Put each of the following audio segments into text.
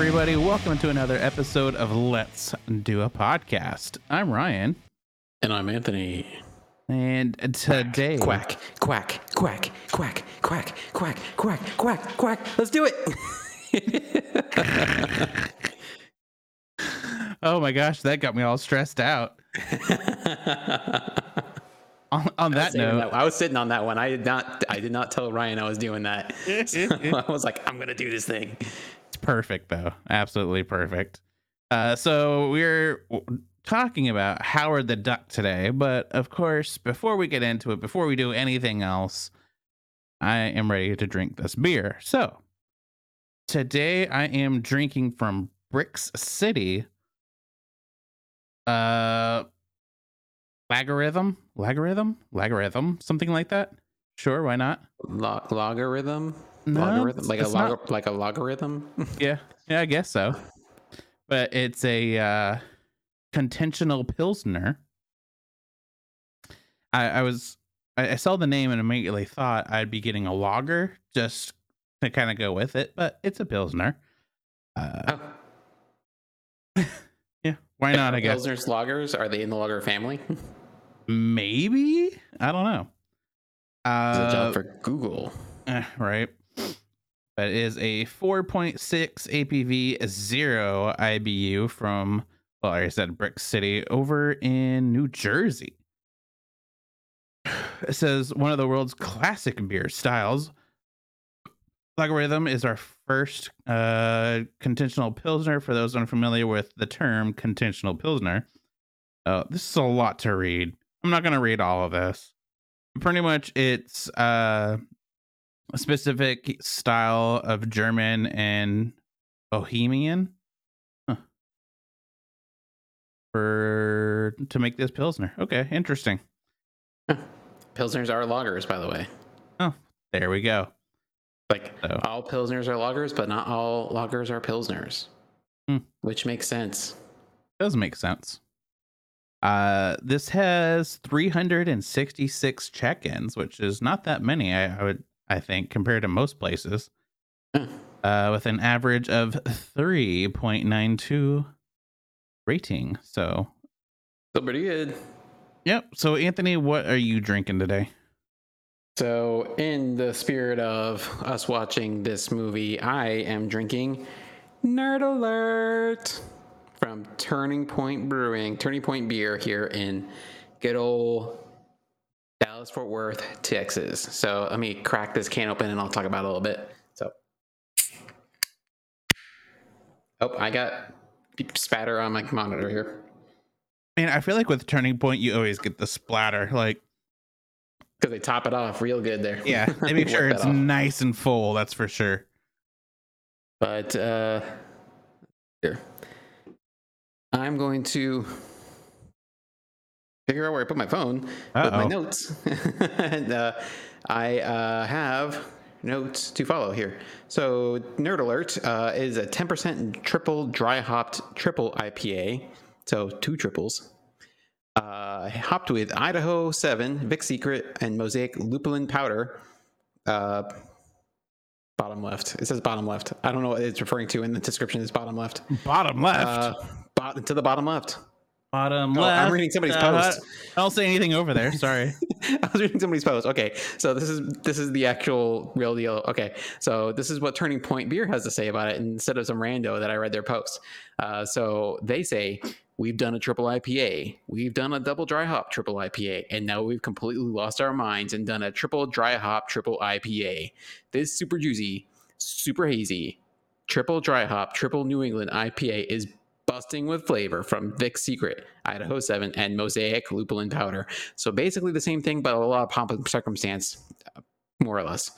everybody. Welcome to another episode of Let's Do a Podcast. I'm Ryan, And I'm Anthony. and today, Quack, quack, quack, quack, quack, quack, quack, quack, quack. Let's do it. oh my gosh, that got me all stressed out. On, on that note, that- I was sitting on that one. I did not. I did not tell Ryan I was doing that. So I was like, I'm gonna do this thing. Perfect, though. Absolutely perfect. Uh, so we're talking about Howard the Duck today, but of course, before we get into it, before we do anything else, I am ready to drink this beer. So today I am drinking from Bricks City. Uh, logarithm, logarithm, logarithm, something like that. Sure, why not? Log- logarithm. No, logarithm, like a it's not- log- like a logarithm. Yeah, yeah, I guess so. But it's a uh contentional pilsner. I, I was I, I saw the name and immediately thought I'd be getting a lager just to kind of go with it, but it's a pilsner. Uh, oh, yeah, why not? I guess Pilsner's lagers are they in the lager family? Maybe I don't know. a Uh, job for Google. Eh, right. But it is a 4.6 ABV, zero IBU from, well, like I said, Brick City over in New Jersey. It says one of the world's classic beer styles. Logarithm is our first uh, contentional pilsner. For those unfamiliar with the term contentional pilsner, uh, this is a lot to read. I'm not going to read all of this. Pretty much, it's uh, a specific style of German and Bohemian huh. for to make this pilsner. Okay, interesting. Pilsners are lagers, by the way. Oh, there we go. Like So- all pilsners are lagers, but not all lagers are pilsners. Hmm. Which makes sense. Does make sense. Uh, this has 366 check-ins, which is not that many. I, I would, I think, compared to most places. Hmm. Uh, with an average of 3.92 rating. So, Still pretty good. yep. So, Anthony, what are you drinking today? So, in the spirit of us watching this movie, I am drinking Nerd Alert from Turning Point Brewing, Turning Point Beer here in good old Dallas Fort Worth, Texas. So, let me crack this can open and I'll talk about it a little bit. So, oh, I got spatter on my monitor here Man, I feel like with Turning Point, you always get the splatter. Like, because they top it off real good there. yeah, they make sure it's nice and full. That's for sure. But uh here. I'm going to figure out where I put my phone with my notes. and uh, I uh, have notes to follow here. So Nerd Alert uh, is a 10% triple dry hopped triple IPA. So two triples. Uh, hopped with Idaho 7, Vic Secret, and Mosaic Lupulin Powder. Uh, bottom left. It says bottom left. I don't know what it's referring to in the description. It's bottom left. Bottom left. Uh, bot- to the bottom left. Bottom oh, left. I'm reading somebody's Uh, post. I don't say anything over there. Sorry. I was reading somebody's post. Okay, so this is this is the actual real deal. Okay, so this is what Turning Point Beer has to say about it instead of some rando that I read their post. Uh, so they say we've done a triple IPA, we've done a double dry hop triple IPA, and now we've completely lost our minds and done a triple dry hop triple IPA. This super juicy, super hazy, triple dry hop triple New England IPA is busting with flavor from Vic Secret, Idaho 7, and Mosaic Lupulin Powder. So basically the same thing, but a lot of pomp and circumstance, uh, more or less.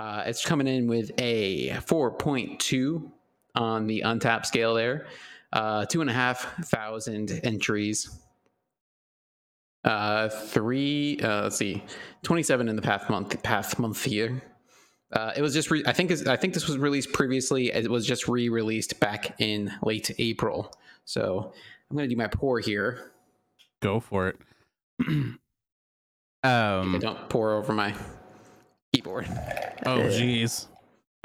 Uh, it's coming in with a 4.2 on the Untappd scale there, uh, two and a half thousand entries. Uh, three, uh, let's see, 27 in the past month, past month year. Uh, it was just, re- I think, I think this was released previously. It was just re-released back in late April. So I'm gonna do my pour here. Go for it. I um. don't pour over my keyboard. Oh, jeez.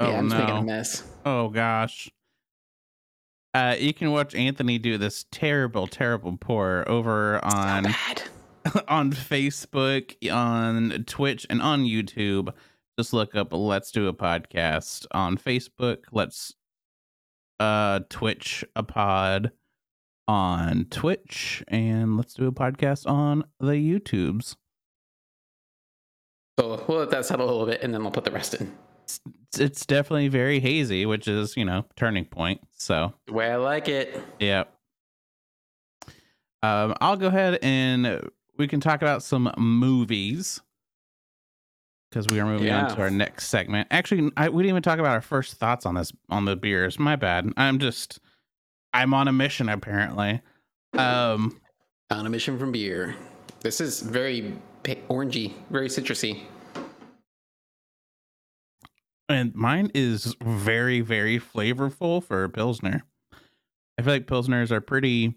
Oh yeah, I'm just making a mess. Oh gosh. Uh, you can watch Anthony do this terrible, terrible pour over on on Facebook, on Twitch, and on YouTube. Just look up "Let's Do a Podcast" on Facebook. Let's uh Twitch a pod on Twitch, and let's do a podcast on the YouTubes. So we'll let that settle a little bit, and then we'll put the rest in. It's, it's definitely very hazy, which is you know turning point. So The way I like it. yeah. Um, I'll go ahead and we can talk about some movies because we are moving on to our next segment. Actually, I, we didn't even talk about our first thoughts on this on the beers. My bad. I'm just I'm on a mission apparently. Um, On a mission from beer. This is very orangey, very citrusy. and mine is very very flavorful for a pilsner. I feel like pilsners are pretty.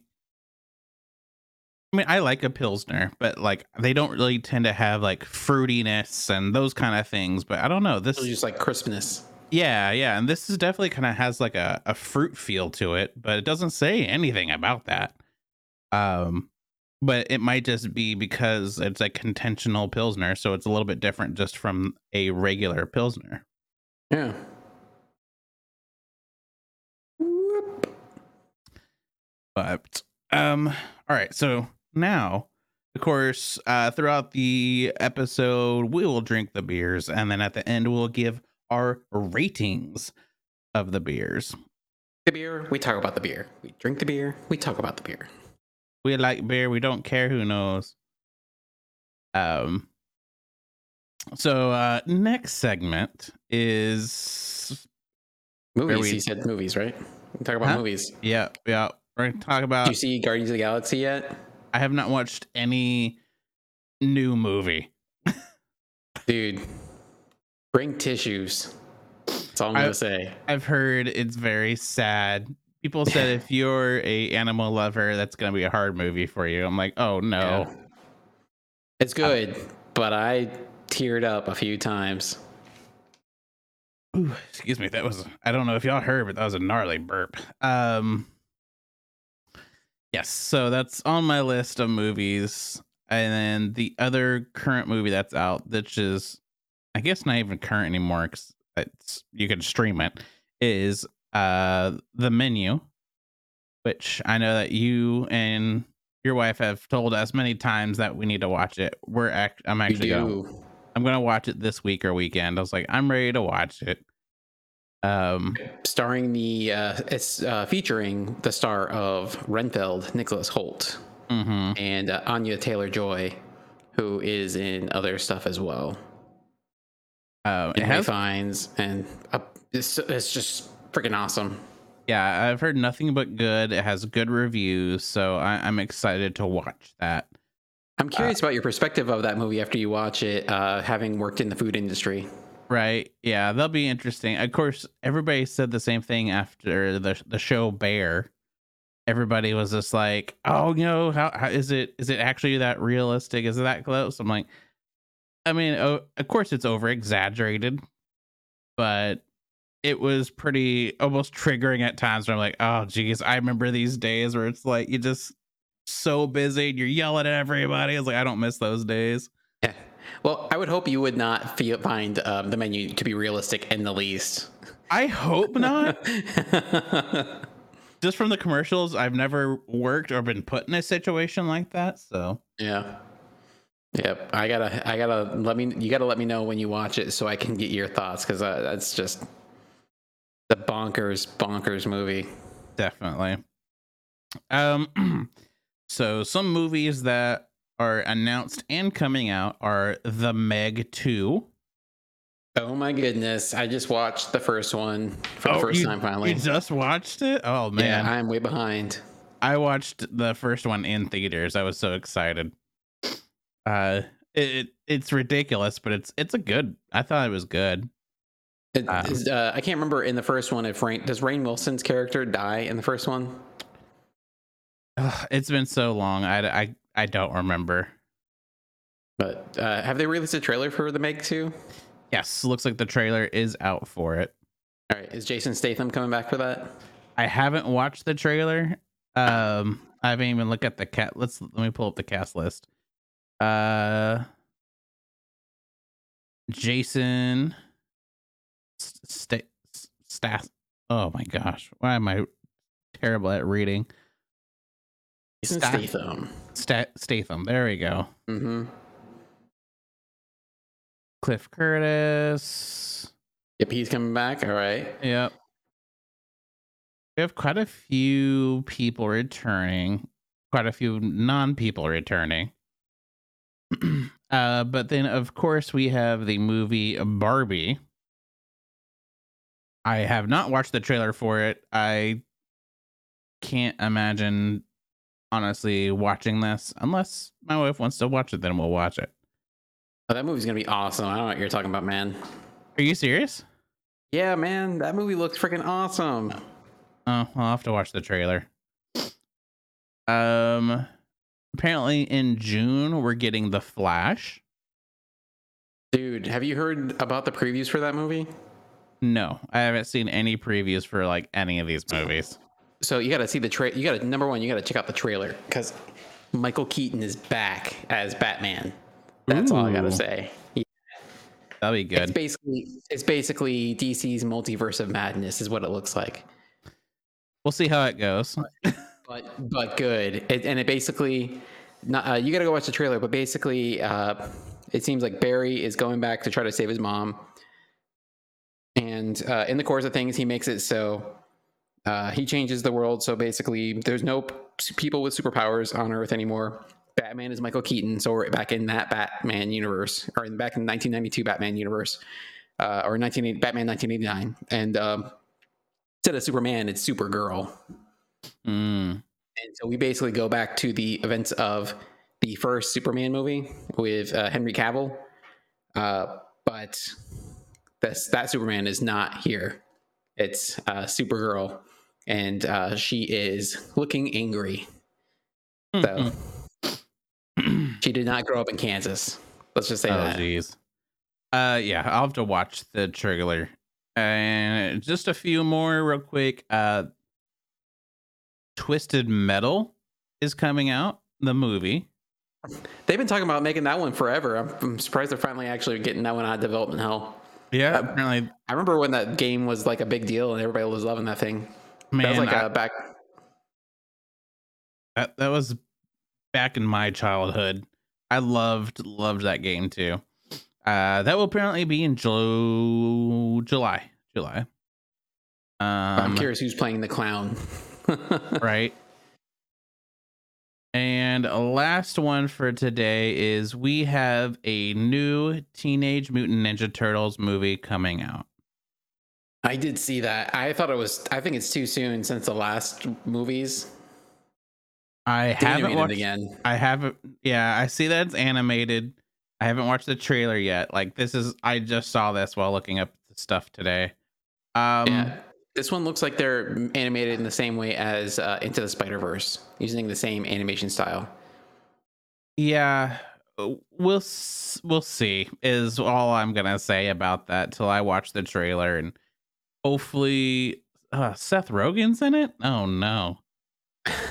I mean, I like a pilsner, but like they don't really tend to have like fruitiness and those kind of things. But I don't know this. It's just like crispness. Yeah, yeah, and this is definitely kind of has like a, a fruit feel to it, but it doesn't say anything about that. Um, but it might just be because it's a contentional pilsner, so it's a little bit different just from a regular pilsner. Yeah. But um, all right, so now, of course, uh, throughout the episode, we will drink the beers, and then at the end, we'll give our ratings of the beers. The beer, we talk about the beer. We drink the beer, we talk about the beer. we like beer we don't care who knows um so uh next segment is Movies, we- he said movies, right? We talk about Huh? movies. yeah yeah we're gonna talk about Do you see Guardians of the Galaxy yet? I have not watched any new movie Dude, bring tissues. That's all I'm I- gonna say. i've heard it's very sad people said if you're a animal lover that's gonna be a hard movie for you i'm like oh no Yeah. It's good, but I teared up a few times. Ooh, excuse me. That was I don't know if y'all heard, but that was a gnarly burp. Um Yes, so that's on my list of movies. And then the other current movie that's out, which is I guess not even current anymore because it's you can stream it, is uh the menu, which I know that you and your wife have told us many times that we need to watch it. We're act I'm actually going. I'm gonna watch it this week or weekend. I was like, I'm ready to watch it. Um, Starring the, uh, it's uh, featuring the star of Renfield, Nicholas Hoult, mhm. and uh, Anya Taylor Joy, who is in other stuff as well. Uh, it And Ray has, Fiennes, and uh, it's, it's just freaking awesome. yeah, I've heard nothing but good. It has good reviews, so I, I'm excited to watch that. I'm curious about your perspective of that movie after you watch it, uh, having worked in the food industry. Right? Yeah, that'll be interesting. Of course, everybody said the same thing after the the show Bear. Everybody was just like, "Oh, you know, how, how is it? Is it actually that realistic? Is it that close?" I'm like, I mean, oh, of course it's over exaggerated, but it was pretty almost triggering at times where I'm like, oh geez, I remember these days where it's like you just so busy and you're yelling at everybody. It's like I don't miss those days. Well, I would hope you would not feel, find um, the menu to be realistic in the least. I hope not. Just from the commercials, I've never worked or been put in a situation like that. So yeah. Yep. I gotta. I gotta let me. You gotta let me know when you watch it so I can get your thoughts because uh, that's just the bonkers, bonkers movie. definitely. Um, so some movies that are announced and coming out are The Meg Two. Oh my goodness! I just watched the first one for the Oh, first you- time finally. You just watched it? Oh man, Yeah, I'm way behind. I watched the first one in theaters. I was so excited. Uh, it, it it's ridiculous, but it's it's a good. I thought it was good. It, Um, is, uh, I can't remember in the first one if Rainn does Rainn Wilson's character die in the first one. Ugh, it's been so long. I I I don't remember. But uh, have they released a trailer for the Meg 2? Yes, looks like the trailer is out for it. All right, is Jason Statham coming back for that? I haven't watched the trailer. Um, I haven't even looked at the cat. Let's let me pull up the cast list. Uh, Jason, St- Stath. Oh my gosh, why am I terrible at reading? Statham. Stat- Statham. There we go. Mm-hmm. Cliff Curtis. Yep, he's coming back. All right. Yep. We have quite a few people returning, quite a few non people returning. uh, but then, of course, we have the movie Barbie. I have not watched the trailer for it. I can't imagine, honestly, watching this unless my wife wants to watch it. Then we'll watch it. Oh, that movie's gonna be awesome. I don't know what you're talking about, man. Are you serious? Yeah, man, that movie looks freaking awesome. Oh, I'll have to watch the trailer. Um, apparently in June we're getting the Flash. Dude, have you heard about the previews for that movie? No, I haven't seen any previews for like any of these movies. So you got to see the trailer. You got to number one, you got to check out the trailer because Michael Keaton is back as Batman. That's all I gotta say. That'll be It's good. basically it's basically DC's multiverse of madness is what it looks like. We'll see how it goes. but but good. It, and it basically, not, uh, you got to go watch the trailer. But basically, uh, it seems like Barry is going back to try to save his mom, and uh, in the course of things, he makes it so uh, he changes the world. So basically, there's no p- people with superpowers on Earth anymore. Batman is Michael Keaton, so we're back in that Batman universe, or in, back in 1992 Batman universe, uh, or 1980, Batman 1989, and um, instead of Superman, it's Supergirl. Mm. And so we basically go back to the events of the first Superman movie with uh, Henry Cavill, uh, but this that Superman is not here. It's uh, Supergirl, and uh, she is looking angry. So she did not grow up in Kansas. Let's just say oh that. jeez. Uh, yeah, I'll have to watch the trailer. And just a few more real quick. Uh, Twisted Metal is coming out. The movie. They've been talking about making that one forever. I'm, I'm surprised they're finally actually getting that one out of development hell. Yeah, Uh, apparently, I remember when that game was like a big deal and everybody was loving that thing. Man, that was like I- a back. that that was back in my childhood. I loved loved that game too. Uh, that will apparently be in Ju- July. July. I'm Um, curious who's playing the clown. right. And last one for today is we have a new Teenage Mutant Ninja Turtles movie coming out. I did see that. I thought it was. I think it's too soon since the last movies. I They haven't watched. again. I haven't. Yeah, I see that it's animated. I haven't watched the trailer yet. Like this is. I just saw this while looking up the stuff today. Um, yeah, this one looks like they're animated in the same way as uh, Into the Spider Verse, using the same animation style. Yeah, we'll we'll see. Is all I'm gonna say about that till I watch the trailer and hopefully uh, Seth Rogen's in it. Oh no.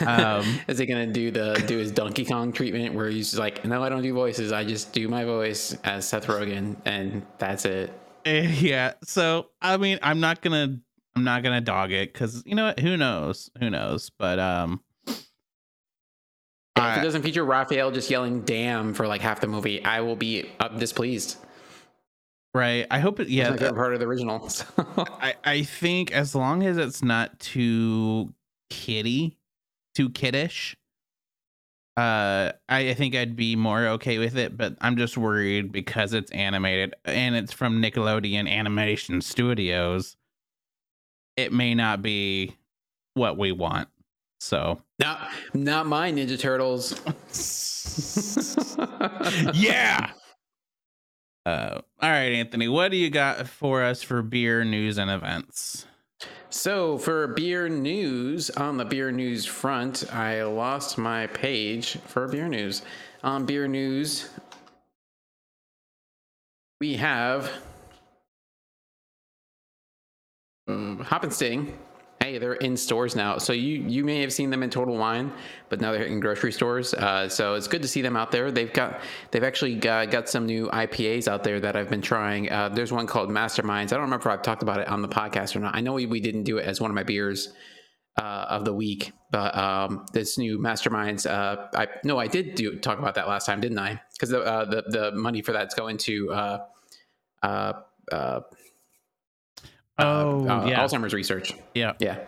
Um, Is he gonna do the do his Donkey Kong treatment where he's like, no, I don't do voices. I just do my voice as Seth Rogen, and that's it. Eh, yeah. So I mean, I'm not gonna I'm not gonna dog it because you know what? Who knows? Who knows? But um, if it doesn't feature Raphael just yelling "damn" for like half the movie, I will be uh, displeased. Right. I hope it. Yeah, Yeah. my part of the original. so. I I think as long as it's not too kitty, too kiddish. Uh, I, I think I'd be more okay with it, but I'm just worried because it's animated and it's from Nickelodeon Animation Studios. It may not be what we want. So not not my Ninja Turtles. yeah. Uh, all right, Anthony, what do you got for us for beer news and events? So for beer news, on the beer news front, I lost my page for beer news. On beer news, we have um, Hop and Sting. Hey, Hey, they're in stores now. So you you may have seen them in Total Wine, but now they're in grocery stores. Uh, so it's good to see them out there. They've got they've actually got, got some new IPAs out there that I've been trying. Uh, there's one called Masterminds. I don't remember if I've talked about it on the podcast or not. I know we, we didn't do it as one of my beers uh, of the week, but um, this new Masterminds. Uh, I no, I did do talk about that last time, didn't I? Because the, uh, the the money for that's going to. Uh, uh, uh, Oh, uh, yeah. Alzheimer's research. Yeah. Yeah.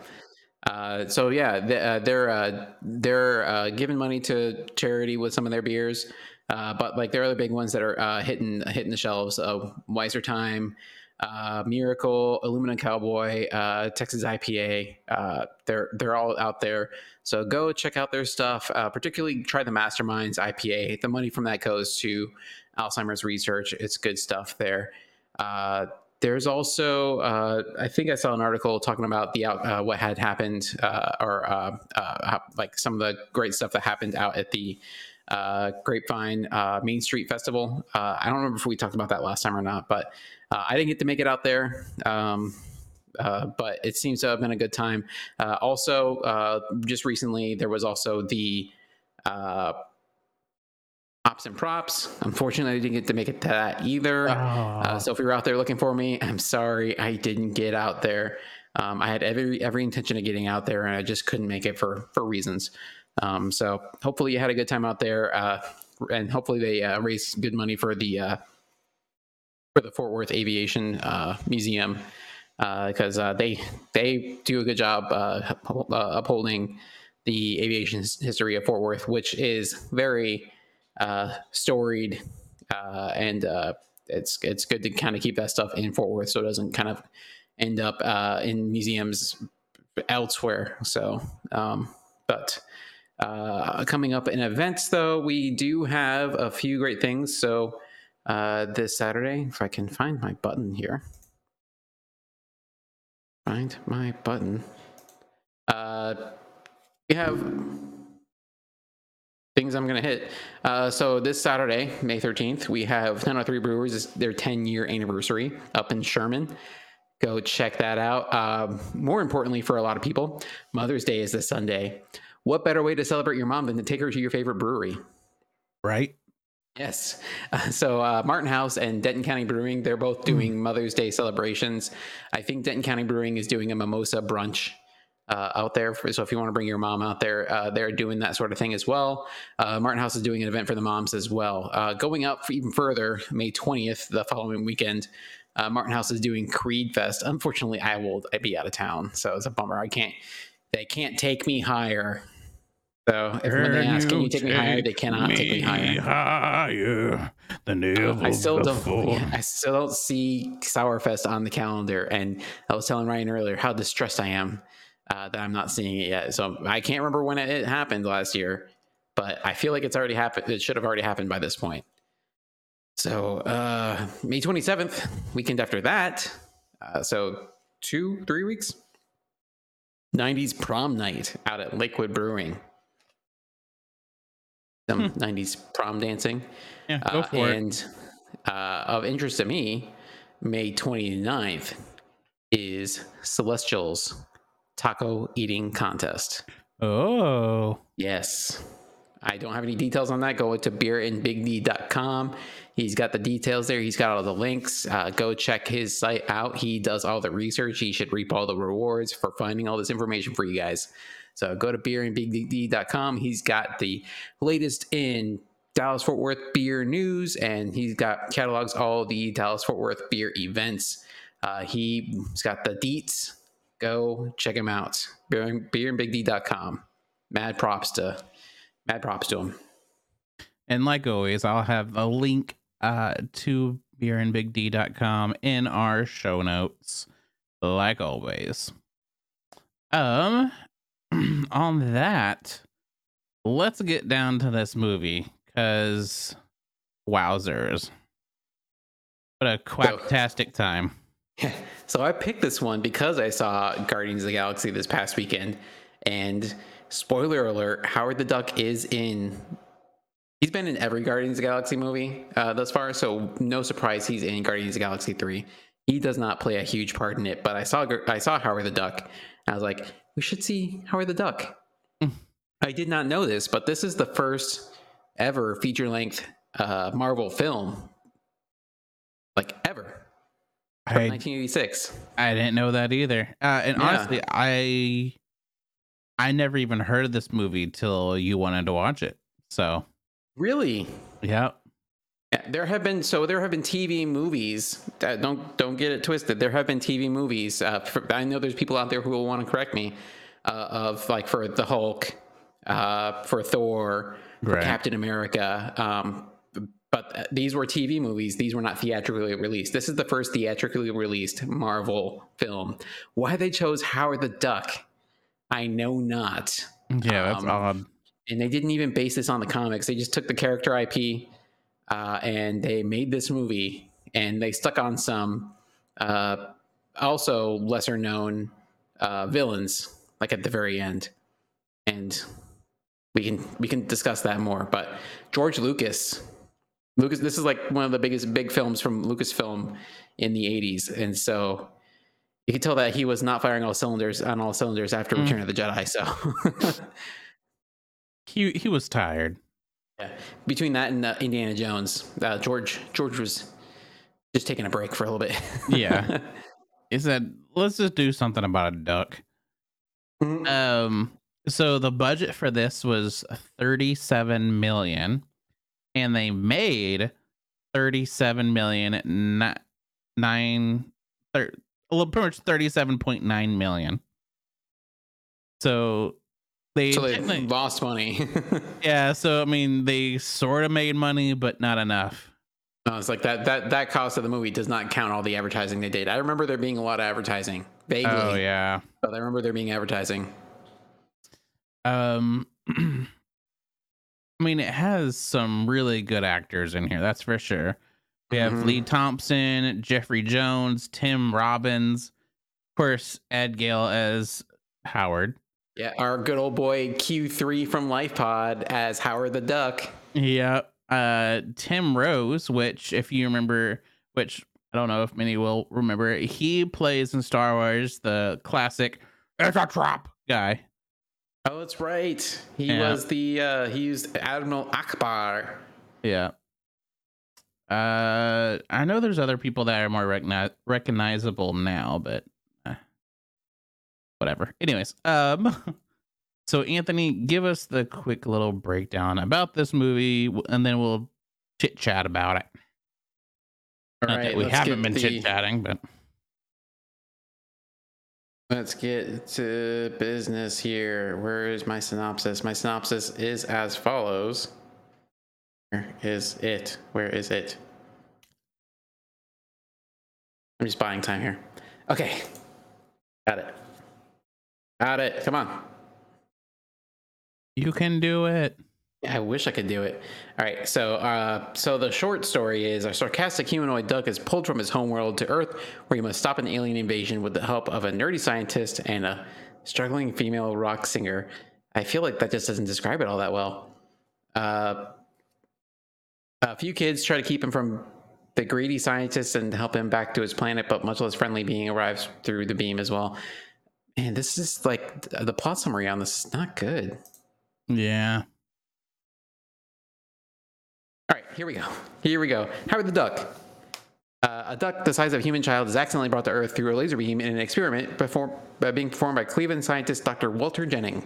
Uh, so yeah, th- uh, they're uh, they're uh, giving money to charity with some of their beers, uh, but like there are other big ones that are uh, hitting hitting the shelves. Wiser Time, uh, Miracle, Aluminum Cowboy, uh, Texas IPA. Uh, they're they're all out there. So go check out their stuff. Uh, particularly try the Masterminds IPA. The money from that goes to Alzheimer's research. It's good stuff there. Uh, there's also, uh, I think I saw an article talking about the out, uh, what had happened, uh, or uh, uh, like some of the great stuff that happened out at the Grapevine Main Street Festival. I don't remember if we talked about that last time or not, but I didn't get to make it out there. Um, uh, but it seems to have been a good time. Uh, also, uh, just recently, there was also the uh, Pops and Props. Unfortunately, I didn't get to make it to that either. Uh, so if you're out there looking for me, I'm sorry I didn't get out there. Um, I had every every intention of getting out there, and I just couldn't make it for for reasons. Um, so hopefully you had a good time out there, uh, and hopefully they uh, raise good money for the uh, for the Fort Worth Aviation uh, Museum because uh, they they do a good job uh, uh, upholding the aviation history of Fort Worth, which is very uh, storied, uh, and uh, it's it's good to kind of keep that stuff in Fort Worth so it doesn't kind of end up uh, in museums elsewhere. So, um, but uh, coming up in events, though, we do have a few great things. So this Saturday, if I can find my button here, find my button. Uh, we have things I'm going to hit. Uh, so this Saturday, May 13th, we have 1003 Brewers, it's their 10 year anniversary up in Sherman. Go check that out. Um, more importantly, for a lot of people, Mother's Day is this Sunday. What better way to celebrate your mom than to take her to your favorite brewery? Right. Yes. Uh, so uh, Martin House and Denton County Brewing, they're both doing Mother's Day celebrations. I think Denton County Brewing is doing a mimosa brunch uh, out there. For, so if you want to bring your mom out there, uh, they're doing that sort of thing as well. Uh, Martin House is doing an event for the moms as well. Uh, going up even further, May 20th, the following weekend, uh, Martin House is doing Creed Fest. Unfortunately, I will I'd be out of town, so it's a bummer. I can't. They can't take me higher. So if when they ask, "Can you take me higher?" They cannot take me higher. higher than ever I still don't. before. yeah, I still don't see Sourfest on the calendar, and I was telling Ryan earlier how distressed I am uh, that I'm not seeing it yet. So I can't remember when it, it happened last year, but I feel like it's already happened. It should have already happened by this point. So uh, May 27th, weekend after that. Uh, so two, three weeks. 90s prom night out at Lakewood Brewing. Some 90s prom dancing. Yeah, go Uh, for it. and uh, of interest to me, May 29th is Celestial's taco eating contest. Oh, Yes. I don't have any details on that. Go to beerinbigd.com. He's got the details there. He's got all the links. Uh, go check his site out. He does all the research. He should reap all the rewards for finding all this information for you guys. So go to beerinbigd.com. He's got the latest in Dallas Fort Worth beer news, and he's got catalogs all the Dallas Fort Worth beer events. Uh, he's got the deets. Go check him out. Beer, beerinbigd.com. Mad props to mad props to him. and like always, I'll have a link uh, to beerinbigd.com in our show notes, like always. Um, on that, let's get down to this movie because wowzers, what a quacktastic time! So I picked this one because I saw Guardians of the Galaxy this past weekend, and spoiler alert: Howard the Duck is in. He's been in every Guardians of the Galaxy movie uh, thus far, so no surprise he's in Guardians of the Galaxy three. He does not play a huge part in it, but I saw I saw Howard the Duck I was like, we should see Howard the Duck. Mm. I did not know this, but this is the first ever feature length uh, Marvel film, like ever, from I 1986. I didn't know that either. Uh, and Yeah. honestly, I I never even heard of this movie till you wanted to watch it. So Really? yeah, Yeah, there have been so there have been TV movies. That, don't don't get it twisted. There have been TV movies. Uh, for, I know there's people out there who will want to correct me. Uh, of like for the Hulk, uh, for Thor, for Right. Captain America. Um, but uh, these were TV movies. These were not theatrically released. This is the first theatrically released Marvel film. Why they chose Howard the Duck, I know not. yeah, that's Um, odd. and they didn't even base this on the comics. They just took the character IP uh, and they made this movie, and they stuck on some uh, also lesser known uh, villains, like at the very end. And we can we can discuss that more. But George Lucas, Lucas, this is like one of the biggest big films from Lucasfilm in the '80s, and so. You can tell that he was not firing all cylinders on all cylinders after Mm. Return of the Jedi. So He he was tired. Yeah. Between that and uh, Indiana Jones, uh, George George was just taking a break for a little bit. Yeah. He said, "Let's just do something about a duck." Mhm. Um, so the budget for this was 37 million, and they made 37 million ni- nine, thir- pretty much 37.9 million. So they, so they lost money. yeah. So I mean, they sort of made money, but not enough. no, it's like that that that cost of the movie does not count all the advertising they did. I remember there being a lot of advertising, vaguely, Oh yeah. but I remember there being advertising. Um, I mean, it has some really good actors in here. That's for sure. We have Mhm. Lea Thompson, Jeffrey Jones, Tim Robbins, of course, Ed Gale as Howard. Yeah, our good old boy Q3 from Life Pod as Howard the Duck. Yeah. Uh, Tim Rose, which, if you remember, which I don't know if many will remember, he plays in Star Wars the classic "It's a trap" guy. Oh, that's right. He Yeah. was the uh, he used Admiral Ackbar. Yeah. Uh, I know there's other people that are more recogni- recognizable now, but eh, whatever. Anyways, um, so Anthony, give us the quick little breakdown about this movie, and then we'll chit chat about it. All Not that we haven't been the- chit chatting, but Let's get to business here. Where is my synopsis? My synopsis is as follows. Where is it? Where is it? I'm just buying time here. Okay. Got it. Got it. Come on. you can do it. I wish I could do it. All right, so uh, so the short story is a sarcastic humanoid duck is pulled from his homeworld to Earth, where he must stop an alien invasion with the help of a nerdy scientist and a struggling female rock singer. I feel like that just doesn't describe it all that well. Uh, a few kids try to keep him from the greedy scientist and help him back to his planet, but much less friendly being arrives through the beam as well. And this is like the plot summary on this is not good. Yeah. All right, here we go. Here we go. Howard the Duck. Uh, a duck the size of a human child is accidentally brought to Earth through a laser beam in an experiment perform, uh, being performed by Cleveland scientist Dr. Walter Jennings.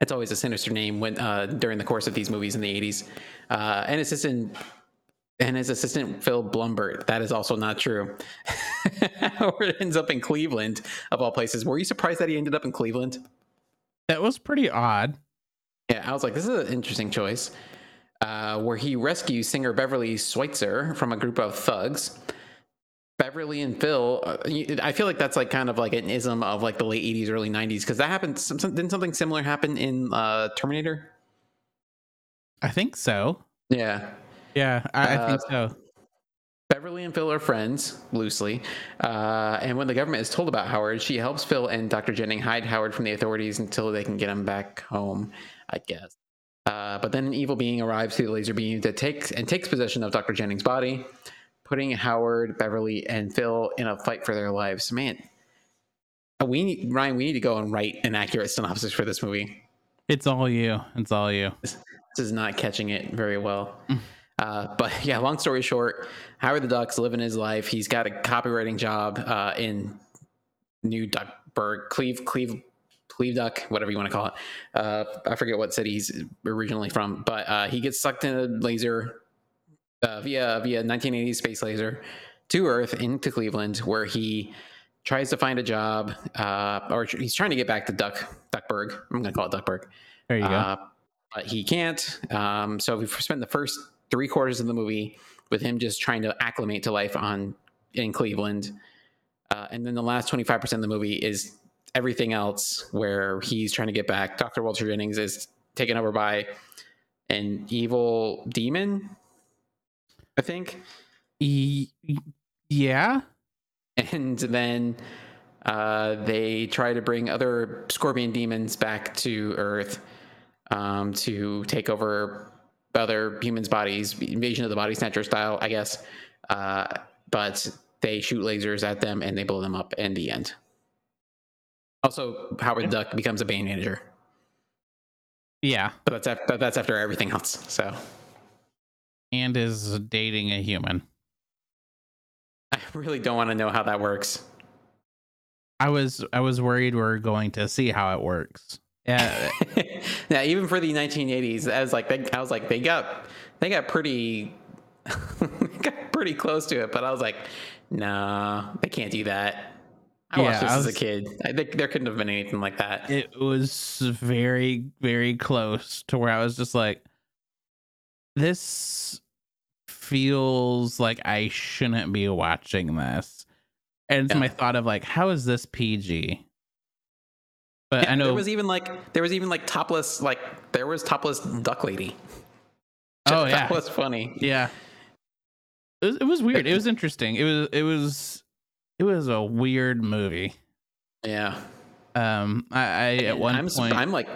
It's always a sinister name when uh, during the course of these movies in the 80s. Uh, and assistant and his assistant Phil Blumburtt. That is also not true. Howard ends up in Cleveland, of all places. Were you surprised that he ended up in Cleveland? That was pretty odd. Yeah, I was like, this is an interesting choice. Uh, where he rescues singer Beverly Switzler from a group of thugs. Beverly and Phil, uh, I feel like that's like kind of like an ism of like the late 80s, early 90s, because that happened. Some, some- didn't something similar happen in uh, Terminator? I think so. Yeah. Yeah, I, I think Uh, so. Beverly and Phil are friends, loosely. Uh, and when the government is told about Howard, she helps Phil and Dr. Jennings hide Howard from the authorities until they can get him back home, I guess. Uh, but then an evil being arrives through the laser beam that takes and takes possession of Dr. Jennings' body, putting Howard, Beverly, and Phil in a fight for their lives. Man, Uh, We need Ryan. We need to go and write an accurate synopsis for this movie. It's all you. It's all you. This is not catching it very well. Mm. Uh, but yeah, long story short, Howard the Duck's living his life. He's got a copywriting job uh, in New Duckburg, Cleve, Cleve Duck, whatever you want to call it. Uh, I forget what city he's originally from, but uh, he gets sucked in a laser uh, via via 1980s space laser to Earth into Cleveland, where he tries to find a job, uh, or he's trying to get back to Duck Duckburg. I'm going to call it Duckburg. There you go. Uh, but he can't. Um, so we've spent the first three quarters of the movie with him just trying to acclimate to life on in Cleveland, uh, and then the last twenty five percent of the movie is everything else where he's trying to get back. Doctor Walter Jennings is taken over by an evil demon, I think, E- yeah. and then. Uh, they try to bring other scorpion demons back to Earth um, to take over other humans' bodies, invasion of the body snatcher style, I guess. Uh, but they shoot lasers at them and they blow them up in the end. Also, Howard Duck becomes a band manager, Yeah. but that's after, that's after everything else. So And is dating a human. I really don't want to know how that works. I was I was worried we are going to see how it works. Yeah. yeah, even for the 1980s, I was like, they, I was like, they got they got pretty got pretty close to it, but I was like, nah, they can't do that. I Yeah, watched this I as a kid. I think there couldn't have been anything like that. it was very very close to where I was just like this feels like I shouldn't be watching this. And it's Yeah. my thought of like how is this PG? But Yeah, I know there was even like there was even like topless like there was topless duck lady. Oh, that yeah. was funny. yeah. It was, it was weird. It was interesting. It was it was it was a weird movie. Yeah. Um I, I at one I'm, point I'm like,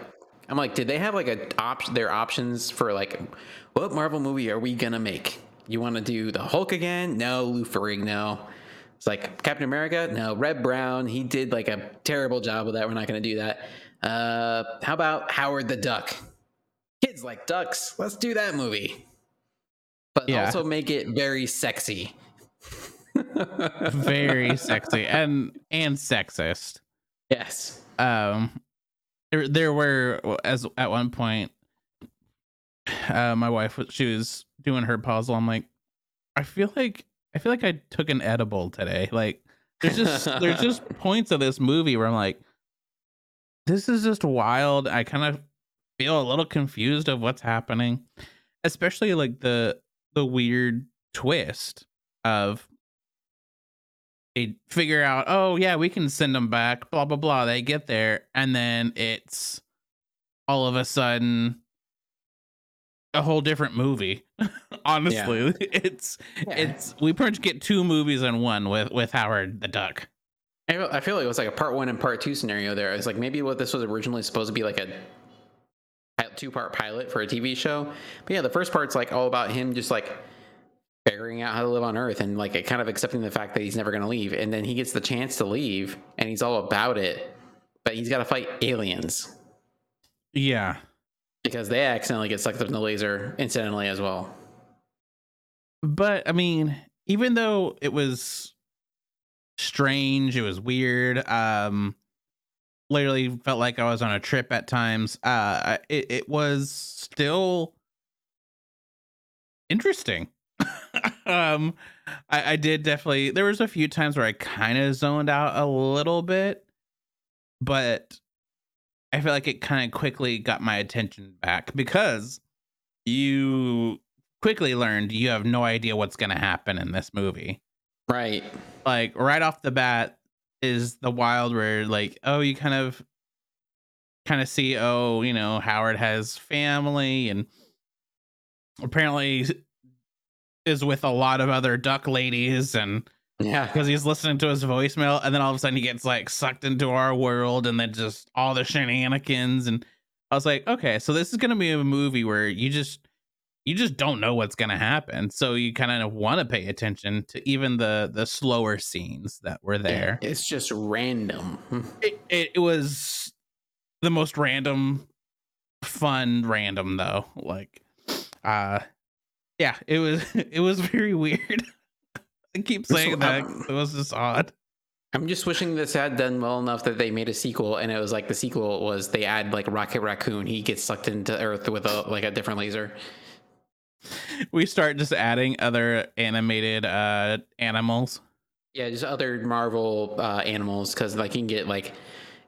I'm like, did they have like a option? Their options for like, what Marvel movie are we gonna make? You want to do the Hulk again? No, Lou Ferrigno. It's like Captain America. No, Reb Brown. He did like a terrible job with that. We're not gonna do that. Uh, how about Howard the Duck? Kids like ducks. Let's do that movie. But Yeah. also make it very sexy. Very sexy and and sexist. yes. um there there were as at one point uh my wife was she was doing her puzzle i'm like i feel like i feel like i took an edible today like there's just there's just points of this movie where i'm like this is just wild i kind of feel a little confused of what's happening especially like the the weird twist of they figure out, oh yeah, we can send them back, blah blah blah. They get there, and then it's all of a sudden a whole different movie. Honestly, it's Yeah. it's we pretty much get two movies in one with with Howard the Duck. I feel, I feel like it was like a part one and part two scenario there. It's like maybe what this was originally supposed to be like a two part pilot for a TV show. But yeah, the first part's like all about him just like figuring out how to live on Earth and like kind of accepting the fact that he's never going to leave. And then he gets the chance to leave and he's all about it, but he's got to fight aliens Yeah, because they accidentally get sucked up in the laser incidentally as well. but I mean, even though it was strange, it was weird. Um, literally felt like I was on a trip at times. Uh, it it was still interesting. um, I, I did definitely. There was a few times where I kind of zoned out a little bit, but I feel like it kind of quickly got my attention back because you quickly learned you have no idea what's going to happen in this movie. Right. Like right off the bat is the wild where like oh you kind of kind of see oh you know Howard has family and apparently is with a lot of other duck ladies and Yeah. because he's listening to his voicemail and then all of a sudden he gets like sucked into our world and then just all the shenanigans and I was like, okay, so this is gonna be a movie where you just you just don't know what's going to happen. So you kind of want to pay attention to even the the slower scenes that were there. It's just random. It, it, it was the most random, fun random though. Like, uh, yeah, it was it was very weird. I keep saying that. It was just odd. I'm just wishing this had done well enough that they made a sequel, and it was like the sequel was they add like Rocket Raccoon. He gets sucked into Earth with a like a different laser. We start just adding other animated uh animals. Yeah, just other Marvel uh, animals because like you can get like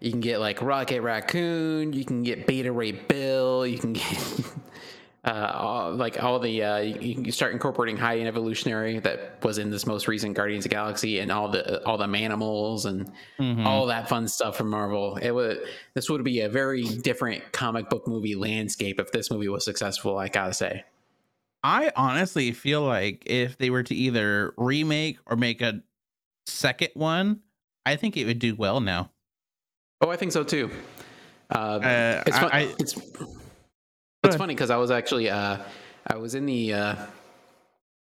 you can get like Rocket Raccoon, you can get Beta Ray Bill, you can get uh, all, like all the uh, you, you start incorporating high end evolutionary that was in this most recent Guardians of the Galaxy and all the all the manimals and Mhm. all that fun stuff from Marvel. It would this would be a very different comic book movie landscape if this movie was successful. I gotta say. I honestly feel like if they were to either remake or make a second one, I think it would do well now. Oh, I think so too. Uh, Uh, it's fun, I- it's ahead. It's funny because I was actually uh, I was in the uh,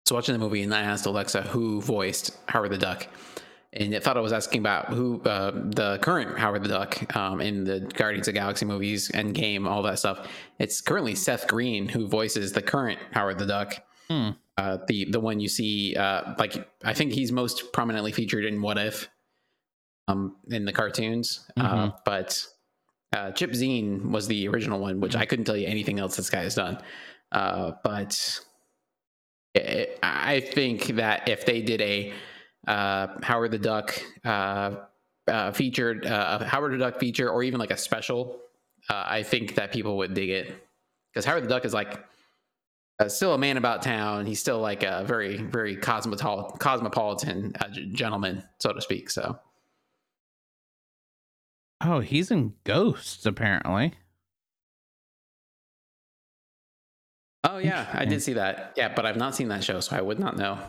was watching the movie and I asked Alexa who voiced Howard the Duck, and it thought I was asking about who uh, the current Howard the Duck um, in the Guardians of the Galaxy movies, Endgame, all that stuff. It's currently Seth Green who voices the current Howard the Duck. Hmm. Uh, the the one you see, uh, like I think he's most prominently featured in What If, um, in the cartoons. Uh, Mhm. but uh, Chip Zien was the original one, which I couldn't tell you anything else this guy has done. Uh, but it, I think that if they did a uh, Howard the Duck uh, uh, featured, uh, a Howard the Duck feature, or even like a special, uh, I think that people would dig it because Howard the Duck is like uh, still a man about town. He's still like a very, very cosmopolitan, cosmopolitan uh, gentleman, so to speak. So. Oh, he's in Ghosts apparently. Oh yeah, I did see that. Yeah, but I've not seen that show, so I would not know.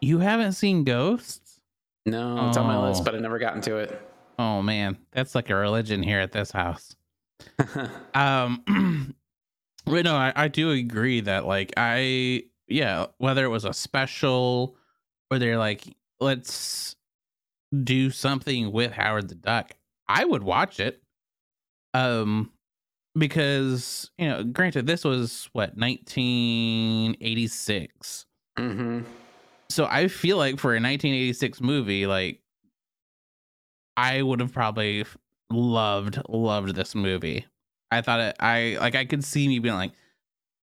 You haven't seen Ghosts? No, it's on my list, Oh. but I've never gotten to it. Oh man, that's like a religion here at this house. Um, but no, I, I do agree that like I yeah, whether it was a special or they're like let's do something with Howard the Duck, I would watch it. Um, because you know, granted, this was what 1986. hmm so I feel like for a 1986 movie, like I would have probably loved loved this movie. I thought it. I like. I could see me being like,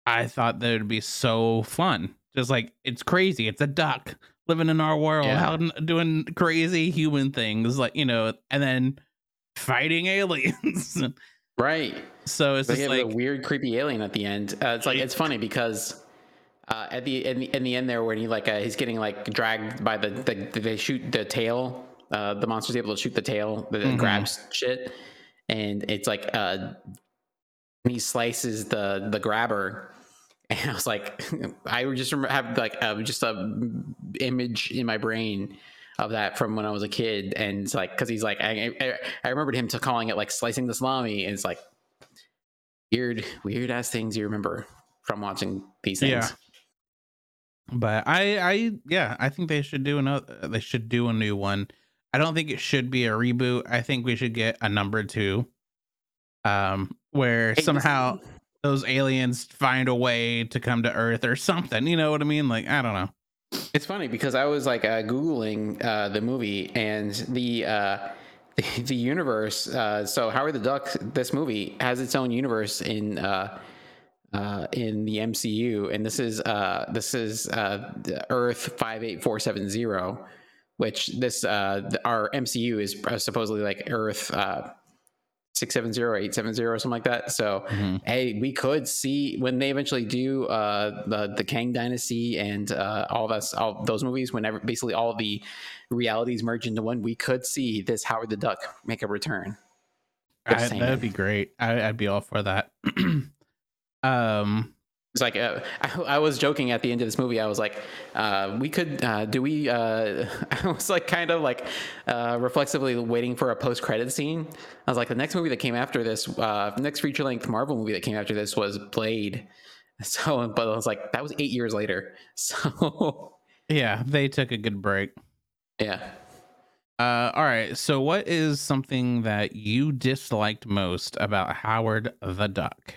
I thought that would be so fun. Just like it's crazy. It's a duck living in our world, Yeah. how doing crazy human things, like you know, and then fighting aliens. Right. so it's like a weird, creepy alien at the end. Uh, it's like it's funny because uh, at the in, the in the end there, when he like uh, he's getting like dragged by the, the they shoot the tail. Uh, the monster's able to shoot the tail that Mhm. grabs shit, and it's like uh, he slices the the grabber. And I was like, I just remember have like uh, just a image in my brain of that from when I was a kid, and it's like because he's like I, I, I remembered him to calling it like slicing the salami, and it's like weird, weird ass things you remember from watching these things. Yeah. but I, I, yeah, I think they should do another. They should do a new one. I don't think it should be a reboot. I think we should get a number two, um, where somehow those aliens find a way to come to Earth or something. You know what I mean? Like I don't know. It's funny because I was like uh, googling uh, the movie and the uh, the universe. Uh, so Howard the Duck, this movie has its own universe in uh, uh, in the MCU, and this is this is Earth five eight four seven zero, which this our MCU is supposedly like Earth six seven zero eight seven zero or something like that. So Mhm. hey, we could see when they eventually do uh, the the Kang Dynasty and uh, all that's all those movies. Whenever basically all the realities merge into one, we could see this Howard the Duck make a return. I, that'd be great. I, I'd be all for that. um, It's like uh, I, I was joking at the end of this movie. I was like, uh, "We could uh, do we?" Uh, I was like, kind of like uh, reflexively waiting for a post-credit scene. I was like, the next movie that came after this, uh, next feature-length Marvel movie that came after this was Blade, So, but I was like, that was eight years later. So, Yeah, they took a good break. yeah. Uh, all right. So, what is something that you disliked most about Howard the Duck,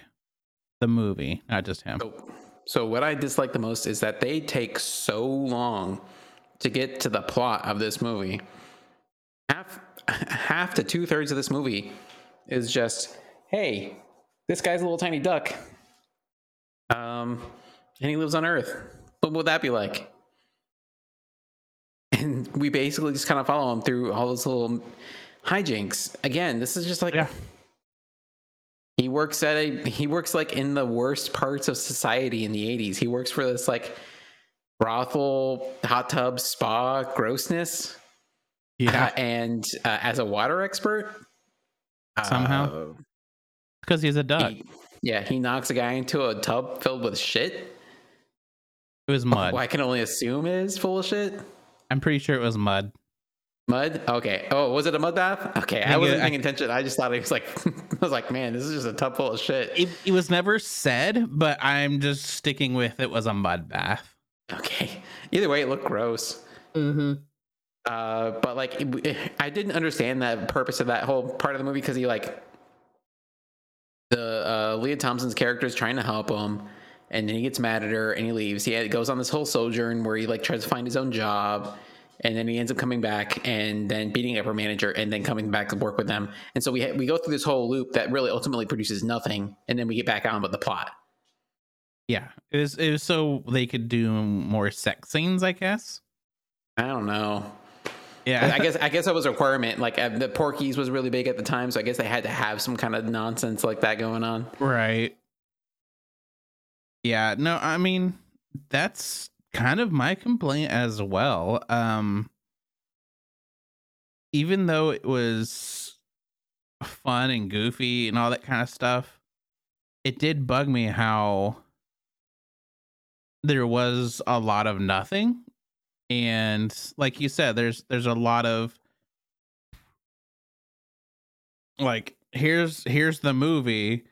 the movie, not just him? So, so what I dislike the most is that they take so long to get to the plot of this movie. Half, half to two thirds of this movie is just, hey, this guy's a little tiny duck, um, and he lives on Earth. What would that be like? And we basically just kind of follow him through all those little hijinks. Again, this is just like Yeah. He works at a he works like in the worst parts of society in the 80s. He works for this like brothel, hot tub, spa grossness. Uh, and uh, as a water expert, Somehow? uh, because he's a duck. he- yeah, he knocks a guy into a tub filled with shit. It was mud. I can only assume it is full of shit. I'm pretty sure it was mud. Mud? Okay. Oh, was it a mud bath? Okay, I think wasn't it- paying attention. I just thought it was like, I was like, man, this is just a tub full of shit. It, it was never said, but I'm just sticking with it was a mud bath. Okay. Either way, it looked gross. Mm-hmm. Uh, but like, it, I didn't understand the purpose of that whole part of the movie because he like the uh, Lea Thompson's character is trying to help him, and then he gets mad at her and he leaves. He goes on this whole sojourn where he like tries to find his own job, and then he ends up coming back and then beating up her manager and then coming back to work with them. And so we ha- we go through this whole loop that really ultimately produces nothing, and then we get back on with the plot. Yeah, it was it was so they could do more sex scenes, I guess. I don't know. Yeah, I guess I guess that was a requirement. Like uh, the Porky's was really big at the time, so I guess they had to have some kind of nonsense like that going on. right. Yeah, no, I mean that's kind of my complaint as well. Um even though it was fun and goofy and all that kind of stuff, it did bug me how there was a lot of nothing and like you said there's there's a lot of like here's here's the movie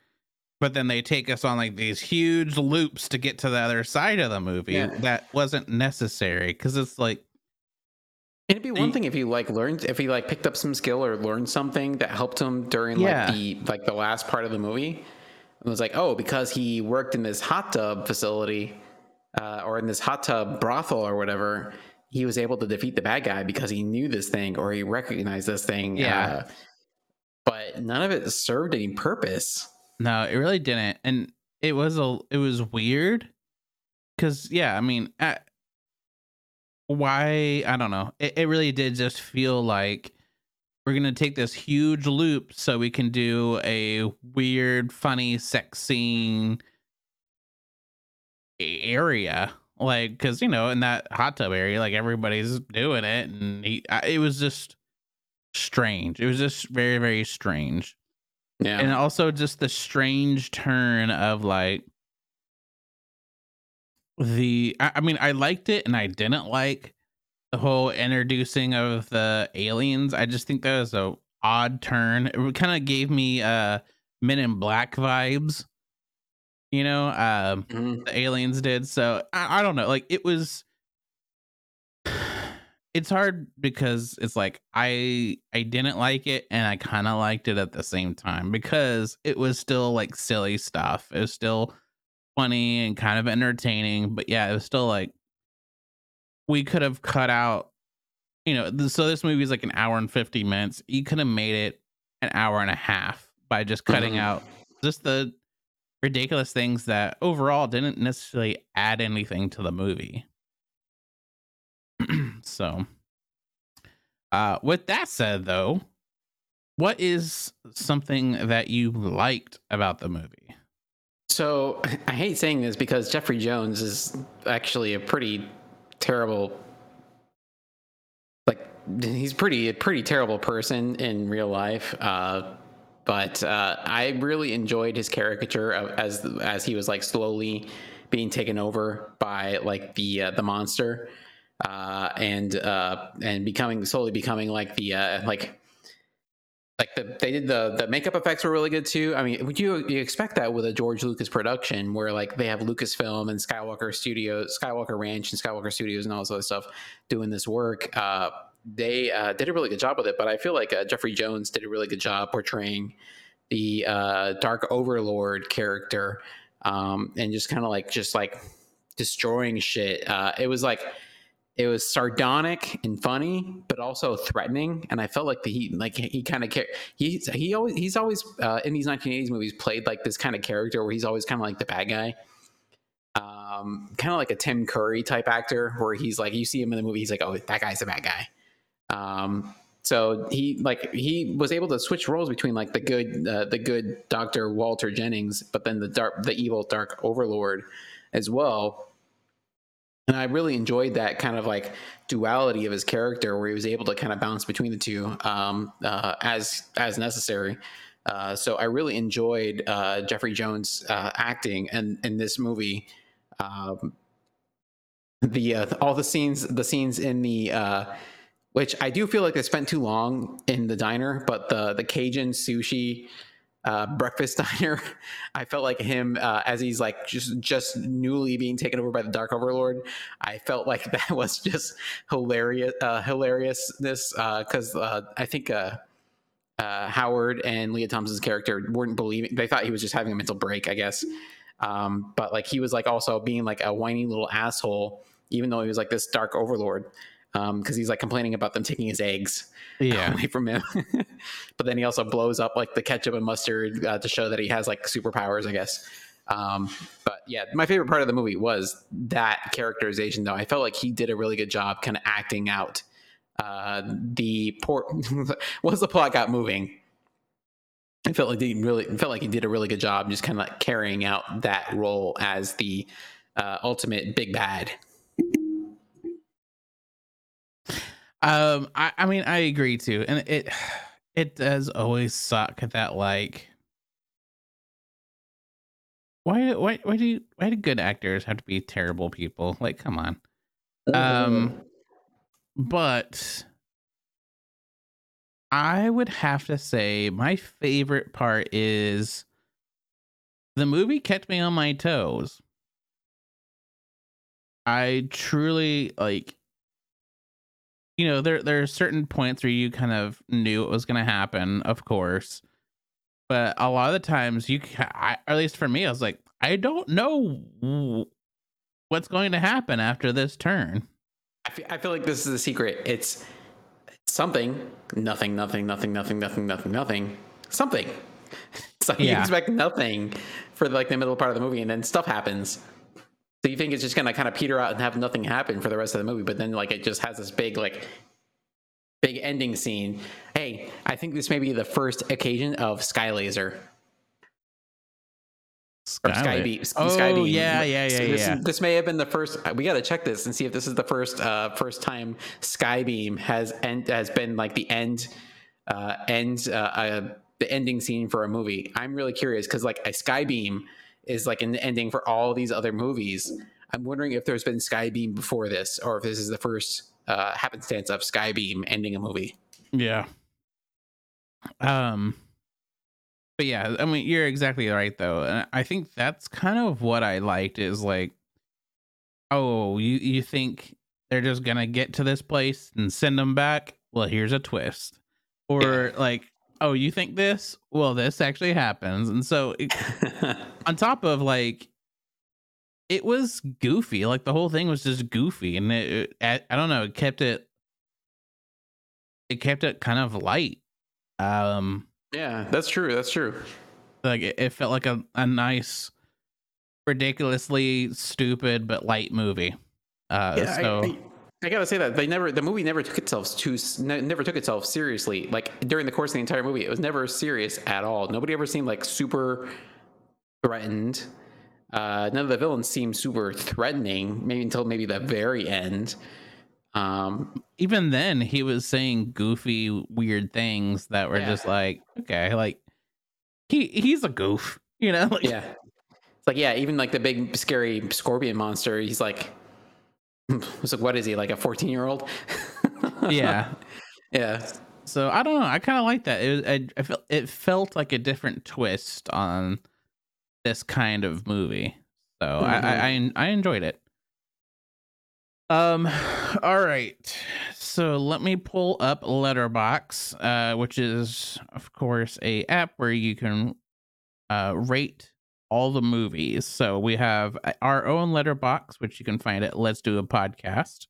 but then they take us on like these huge loops to get to the other side of the movie Yeah. that wasn't necessary because it's like It'd be one You- thing if he like learned if he like picked up some skill or learned something that helped him during Yeah. like the like the last part of the movie. It was like, oh, because he worked in this hot tub facility uh, or in this hot tub brothel or whatever, he was able to defeat the bad guy because he knew this thing or he recognized this thing. Yeah. Uh, but none of it served any purpose. No, it really didn't, and it was a it was weird because yeah, I mean, why I don't know. It, it really did just feel like we're gonna take this huge loop so we can do a weird, funny sex scene area, like because you know in that hot tub area, like everybody's doing it, and he, I, it was just strange. It was just very very strange Yeah. and also just the strange turn of like the I, I mean i liked it and i didn't like the whole introducing of the aliens i just think that was a odd turn it kind of gave me uh men in black vibes you know um Mhm. the aliens did so I, I don't know like it was it's hard because it's like i i didn't like it and i kind of liked it at the same time because it was still like silly stuff it was still funny and kind of entertaining but yeah it was still like we could have cut out you know so this movie is like an hour and 50 minutes you could have made it an hour and a half by just cutting Mhm. out just the ridiculous things that overall didn't necessarily add anything to the movie. so, uh, with that said, though, what is something that you liked about the movie? So I hate saying this because Jeffrey Jones is actually a pretty terrible like he's pretty a pretty terrible person in real life. Uh but uh, I really enjoyed his caricature as as he was like slowly being taken over by like the uh, the monster uh, and uh, and becoming slowly becoming like the uh, like like the they did the the makeup effects were really good too. I mean, would you you expect that with a George Lucas production where like they have Lucasfilm and Skywalker Studios, Skywalker Ranch and Skywalker Studios and all this other stuff doing this work. Uh, they uh, did a really good job with it, but I feel like uh, Jeffrey Jones did a really good job portraying the uh, Dark Overlord character um, and just kind of like just like destroying shit. Uh, it was like it was sardonic and funny, but also threatening. And I felt like the, he like he kind of care he he always he's always uh, in these 1980s movies played like this kind of character where he's always kind of like the bad guy. Um, kind of like a Tim Curry type actor, where he's like you see him in the movie, he's like, oh, that guy's a bad guy. Um, so he like he was able to switch roles between like the good uh, the good Doctor Walter Jennings, but then the dark the evil Dark Overlord as well and I really enjoyed that kind of like duality of his character, where he was able to kind of bounce between the two um, uh, as as necessary. Uh, so I really enjoyed uh, Jeffrey Jones uh, acting in in this movie. Um, the uh, all the scenes, the scenes in the uh, which I do feel like they spent too long in the diner, but the the Cajun sushi uh, breakfast diner. I felt like him uh, as he's like just just newly being taken over by the Dark Overlord. I felt like that was just hilarious, uh, hilariousness because uh, uh, I think uh, Howard and Lea Thompson's character weren't believing. They thought he was just having a mental break, I guess. Um, but like he was like also being like a whiny little asshole, even though he was like this Dark Overlord because um, he's like complaining about them taking his eggs yeah. away from him. but then he also blows up like the ketchup and mustard uh, to show that he has like superpowers, I guess. Um, but yeah, my favorite part of the movie was that characterization, though. I felt like he did a really good job kind of acting out uh, the poor. once the plot got moving, I felt like he really felt like he did a really good job, just kind of like carrying out that role as the uh, ultimate big bad. Um, I, I mean, I agree too, and it it does always suck that like why why why do you, why do good actors have to be terrible people? Like, come on. Um, but I would have to say my favorite part is the movie kept me on my toes. I truly like you know there there are certain points where you kind of knew it was going to happen of course but a lot of the times you I, at least for me i was like i don't know what's going to happen after this turn. I feel, I feel like this is the secret. It's something nothing nothing nothing nothing nothing nothing nothing something. So you yeah. expect nothing for like the middle part of the movie and then stuff happens so you think it's just gonna kind of peter out and have nothing happen for the rest of the movie, but then like it just has this big like big ending scene. Hey, I think this may be the first occasion of Sky Laser. Sky, Sky Beam. Oh, Sky Beam. yeah, yeah, yeah, this, yeah. This may have been the first. We got to check this and see if this is the first uh, first time Sky Beam has end has been like the end uh, end uh, uh, the ending scene for a movie. I'm really curious because like a Sky Beam is like an ending for all these other movies. I'm wondering if there's been Skybeam before this, or if this is the first uh, happenstance of Skybeam ending a movie. Yeah. Um. But yeah, I mean, you're exactly right though, and I think that's kind of what I liked is like, oh, you you think they're just gonna get to this place and send them back? Well, here's a twist, or yeah. like oh, you think this? Well, this actually happens. And so, it, on top of like, it was goofy. Like the whole thing was just goofy, and it, it, I don't know, it kept it, it kept it kind of light. Um, yeah, that's true. That's true. Like it, it felt like a, a nice, ridiculously stupid but light movie. Uh, yeah, so. I, I, I gotta say that they never the movie never took itself too never took itself seriously. Like during the course of the entire movie, it was never serious at all. Nobody ever seemed like super threatened. Uh, none of the villains seemed super threatening, maybe until maybe the very end. Um, Even then, he was saying goofy, weird things that were yeah. just like, okay, like he he's a goof, you know? Like, yeah, it's like yeah, even like the big scary scorpion monster, he's like was like, what is he like a 14 year old? yeah, yeah. So I don't know. I kind of like that. It was, I, I felt it felt like a different twist on this kind of movie. So mm-hmm. I, I I enjoyed it. Um, all right. So let me pull up Letterboxd, uh, which is of course a app where you can uh rate all the movies. So we have uh, our own Letterboxd, which you can find at Let's Do a Podcast.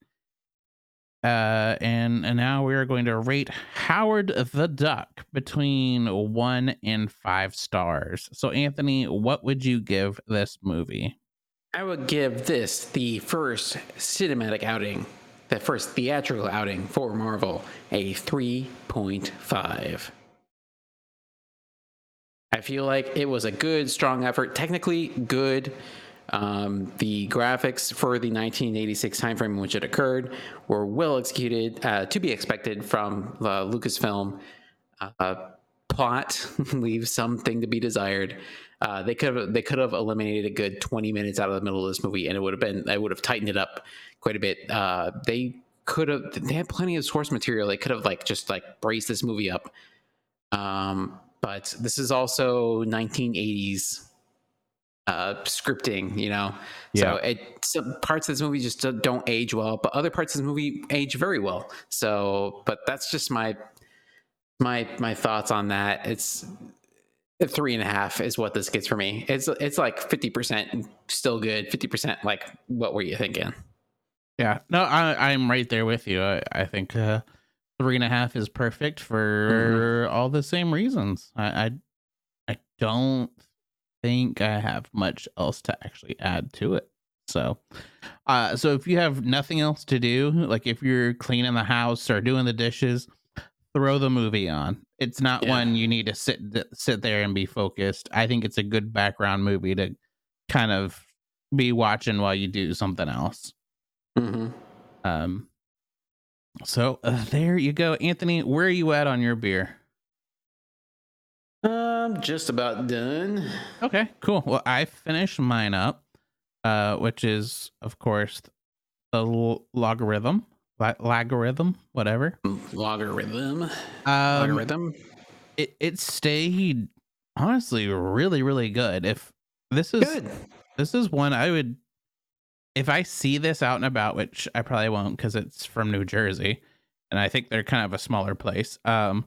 Uh, and, and now we are going to rate Howard the Duck between one and five stars. So, Anthony, what would you give this movie? I would give this the first cinematic outing, the first theatrical outing for Marvel, a 3.5. I feel like it was a good, strong effort. Technically, good. Um, the graphics for the 1986 timeframe in which it occurred were well executed, uh, to be expected from the Lucasfilm. Uh, plot leaves something to be desired. Uh, they could have they could have eliminated a good 20 minutes out of the middle of this movie, and it would have been I would have tightened it up quite a bit. Uh, they could have they had plenty of source material. They could have like just like braced this movie up. Um, but this is also 1980s uh, scripting, you know. Yeah. So it some parts of this movie just don't age well, but other parts of the movie age very well. So, but that's just my my my thoughts on that. It's three and a half is what this gets for me. It's it's like fifty percent still good, fifty percent like what were you thinking? Yeah, no, I I'm right there with you. I, I think uh, three and a half is perfect for mm-hmm. all the same reasons. I, I I don't think I have much else to actually add to it. So, uh, so if you have nothing else to do, like if you're cleaning the house or doing the dishes, throw the movie on. It's not yeah. one you need to sit sit there and be focused. I think it's a good background movie to kind of be watching while you do something else. Mm-hmm. Um. So uh, there you go, Anthony. Where are you at on your beer? I'm just about done. Okay, cool. Well, I finished mine up, uh, which is of course the l- logarithm logarithm, whatever. Logarithm. Um, logarithm. It it stayed honestly really really good. If this is good. this is one I would if I see this out and about, which I probably won't because it's from New Jersey, and I think they're kind of a smaller place. Um,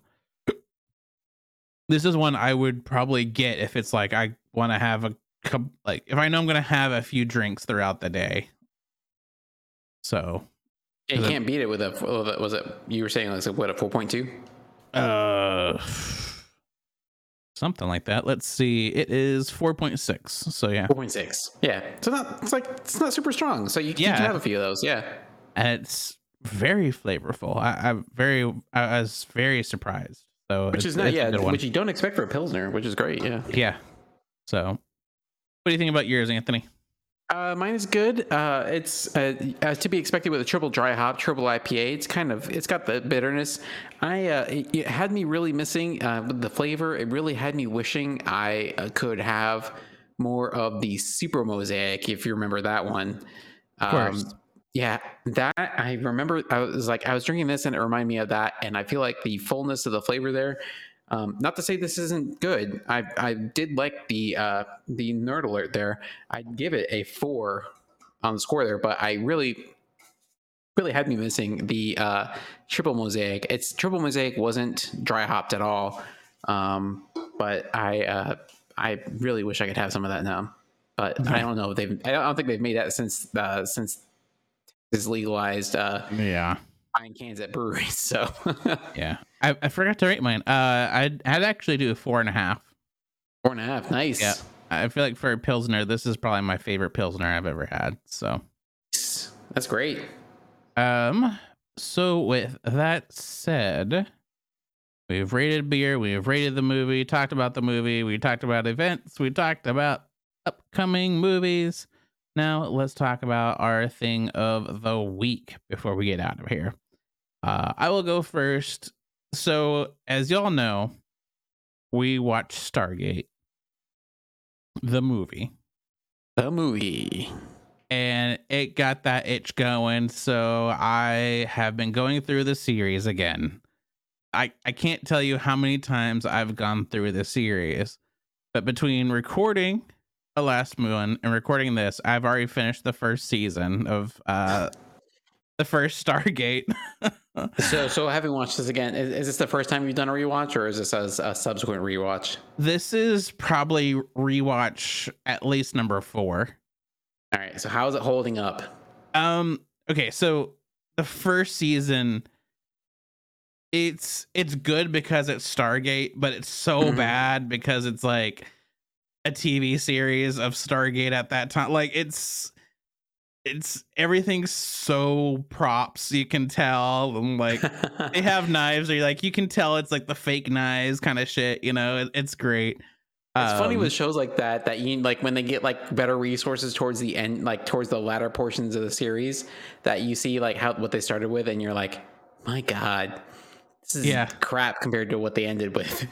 this is one I would probably get if it's like I want to have a like if I know I'm gonna have a few drinks throughout the day. So you can't beat it with a was it you were saying like what a 4.2 uh something like that. Let's see. It is 4.6 so yeah. 4.6 yeah. So not it's like it's not super strong. So you, yeah. you can have a few of those yeah. And it's very flavorful. I, am very i was very surprised so which is not yeah which you don't expect for a pilsner which is great yeah yeah so what do you think about yours anthony uh, mine is good. Uh, it's uh, as to be expected with a triple dry hop, triple IPA. It's kind of it's got the bitterness. I uh, it, it, had me really missing uh, the flavor. It really had me wishing I uh, could have more of the super mosaic. If you remember that one, of course. Um, yeah, that I remember. I was like, I was drinking this, and it reminded me of that. And I feel like the fullness of the flavor there um, not to say this isn't good. I I did like the uh, the nerd alert there. I'd give it a four on the score there, but I really really had me missing the uh, triple mosaic. It's triple mosaic wasn't dry hopped at all, um, but I uh, I really wish I could have some of that now. But I don't know. They've I don't think they've made that since uh, since is legalized. Uh, yeah buying cans at breweries. So yeah, I, I, forgot to rate mine. Uh, I'd, I'd actually do a four and a half. Four and a half, nice. Yeah, I feel like for a pilsner, this is probably my favorite pilsner I've ever had. So that's great. Um. So with that said, we've rated beer, we've rated the movie, talked about the movie, we talked about events, we talked about upcoming movies. Now let's talk about our thing of the week before we get out of here. Uh, I will go first. So, as y'all know, we watched Stargate, the movie. The movie. And it got that itch going. So, I have been going through the series again. I I can't tell you how many times I've gone through the series, but between recording the last moon and recording this, I've already finished the first season of uh the first Stargate. so, so having watched this again, is, is, this the first time you've done a rewatch, or is this a, a subsequent rewatch? This is probably rewatch at least number four. All right. So, how is it holding up? Um. Okay. So the first season, it's it's good because it's Stargate, but it's so mm-hmm. bad because it's like a TV series of Stargate at that time. Like it's it's everything's so props you can tell and like they have knives or like you can tell it's like the fake knives kind of shit you know it, it's great it's um, funny with shows like that that you like when they get like better resources towards the end like towards the latter portions of the series that you see like how what they started with and you're like my god this is yeah. crap compared to what they ended with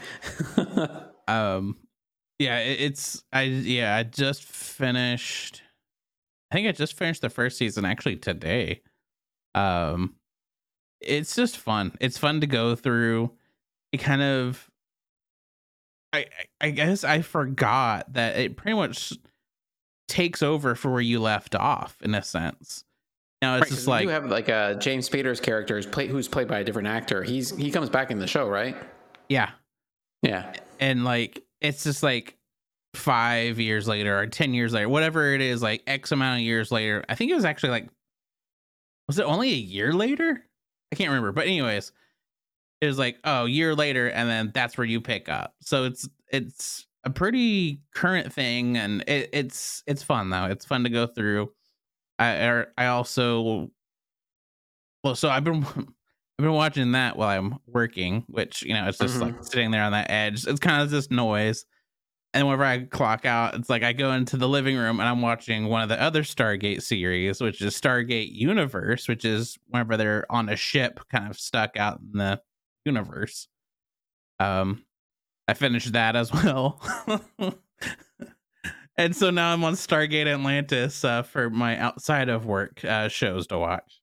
um yeah it's i yeah i just finished I think I just finished the first season actually today. Um, it's just fun. It's fun to go through. It kind of, I I guess I forgot that it pretty much takes over for where you left off in a sense. Now it's right, just like you have like a James Spader's character who's, play, who's played by a different actor. He's he comes back in the show, right? Yeah, yeah, and like it's just like five years later or 10 years later, whatever it is, like X amount of years later. I think it was actually like, was it only a year later? I can't remember. But, anyways, it was like, oh, year later. And then that's where you pick up. So it's, it's, a pretty current thing and it, it's it's fun though it's fun to go through i er, i also well so i've been I've been watching that while I'm working, which you know it's just mm-hmm. like sitting there on that edge. It's kind of just noise, and whenever I clock out, it's like I go into the living room and I'm watching one of the other Stargate series, which is Stargate Universe, which is whenever they're on a ship kind of stuck out in the universe. Um, I finished that as well. and so now I'm on Stargate Atlantis uh, for my outside of work uh, shows to watch.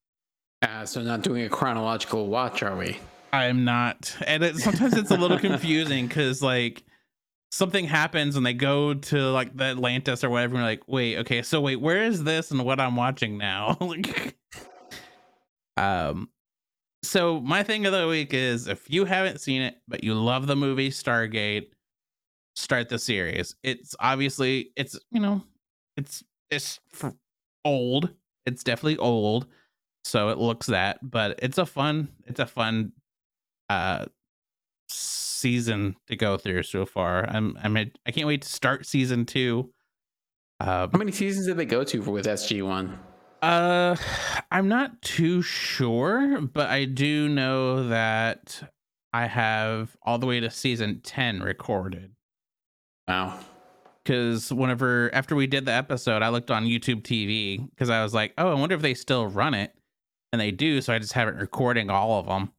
Uh, so not doing a chronological watch, are we? I'm not, and it, sometimes it's a little confusing because like something happens and they go to like the Atlantis or whatever. And like, wait, okay, so wait, where is this and what I'm watching now? um, so my thing of the week is if you haven't seen it but you love the movie Stargate, start the series. It's obviously it's you know it's it's old. It's definitely old, so it looks that, but it's a fun it's a fun uh season to go through so far. I'm I'm I can't wait to start season two. Uh, How many seasons did they go to with SG One? Uh, I'm not too sure, but I do know that I have all the way to season ten recorded. Wow. Because whenever after we did the episode, I looked on YouTube TV because I was like, oh, I wonder if they still run it, and they do. So I just haven't recording all of them.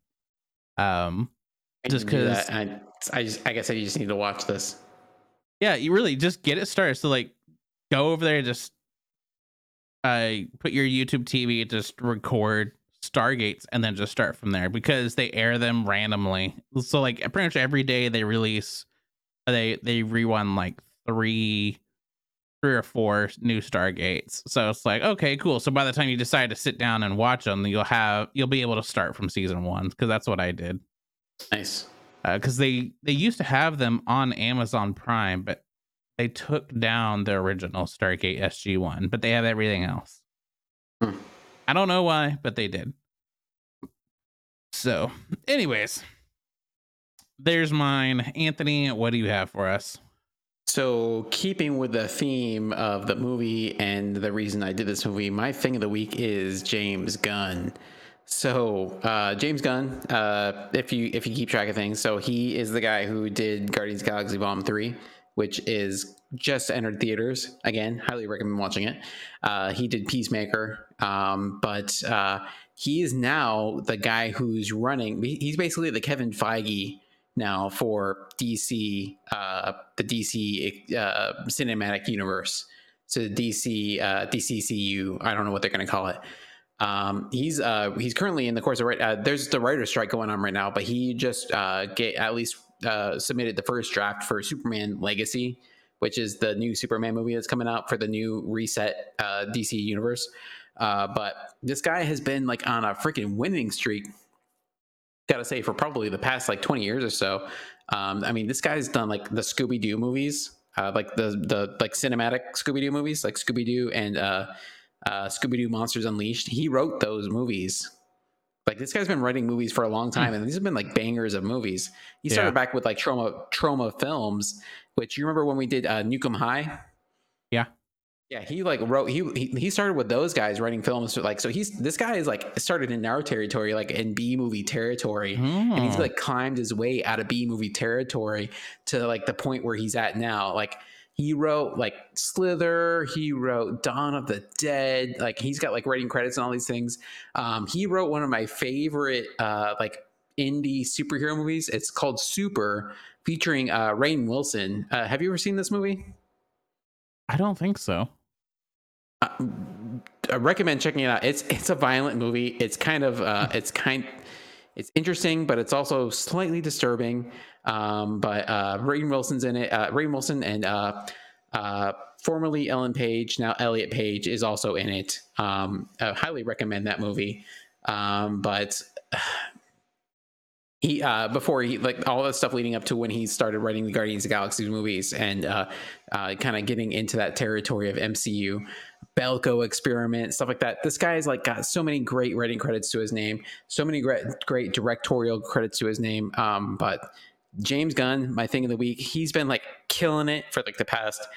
Um, I just because I, I just I guess I just need to watch this. Yeah, you really just get it started. So like, go over there, and just uh, put your YouTube TV, just record Stargates, and then just start from there because they air them randomly. So like, pretty much every day they release, they they rerun like three three or four new Stargates. So it's like, okay, cool. So by the time you decide to sit down and watch them, you'll have you'll be able to start from season one because that's what I did. Nice. Because uh, they they used to have them on Amazon Prime, but they took down the original Stargate SG One, but they have everything else. Hmm. I don't know why, but they did. So, anyways, there's mine. Anthony, what do you have for us? So, keeping with the theme of the movie and the reason I did this movie, my thing of the week is James Gunn. So uh, James Gunn, uh, if you if you keep track of things, so he is the guy who did Guardians of Galaxy Volume Three, which is just entered theaters. Again, highly recommend watching it. Uh, he did Peacemaker, um, but uh, he is now the guy who's running. He's basically the Kevin Feige now for DC, uh, the DC uh, cinematic universe. So DC, DCCU. I don't know what they're going to call it Um, he's uh, he's currently in the course of right. Uh, there's the writer strike going on right now, but he just uh, get at least uh, submitted the first draft for Superman Legacy, which is the new Superman movie that's coming out for the new reset uh, DC universe. Uh, but this guy has been like on a freaking winning streak. Got to say, for probably the past like 20 years or so. Um, I mean, this guy's done like the Scooby Doo movies, uh, like the the like cinematic Scooby Doo movies, like Scooby Doo and uh, uh, Scooby Doo Monsters Unleashed. He wrote those movies. Like this guy's been writing movies for a long time, and these have been like bangers of movies. He started Yeah. back with like Troma Troma Films, which you remember when we did uh, Nuke 'Em High. Yeah. He like wrote he, he he started with those guys writing films like so he's this guy is like started in our territory like in B movie territory and he's Hmm. like climbed his way out of B movie territory to like the point where he's at now like he wrote like Slither he wrote Dawn of the Dead like he's got like writing credits and all these things um he wrote one of my favorite uh like indie superhero movies it's called Super featuring uh Rainn Wilson uh, have you ever seen this movie I don't think so. Uh, I recommend checking it out. It's it's a violent movie. It's kind of uh, it's kind it's interesting, but it's also slightly disturbing. Um, but uh, Rainn Wilson's in it. Uh, Rainn Wilson and uh, uh, formerly Ellen Page, now Elliot Page, is also in it. Um, I highly recommend that movie. Um, but he uh before he like all the stuff leading up to when he started writing the Guardians of the Galaxy movies and uh, uh kind of getting into that territory of MCU Belko experiment stuff like that. This guy's like got so many great writing credits to his name so many great great directorial credits to his name um but James Gunn my thing of the week he's been like killing it for like the past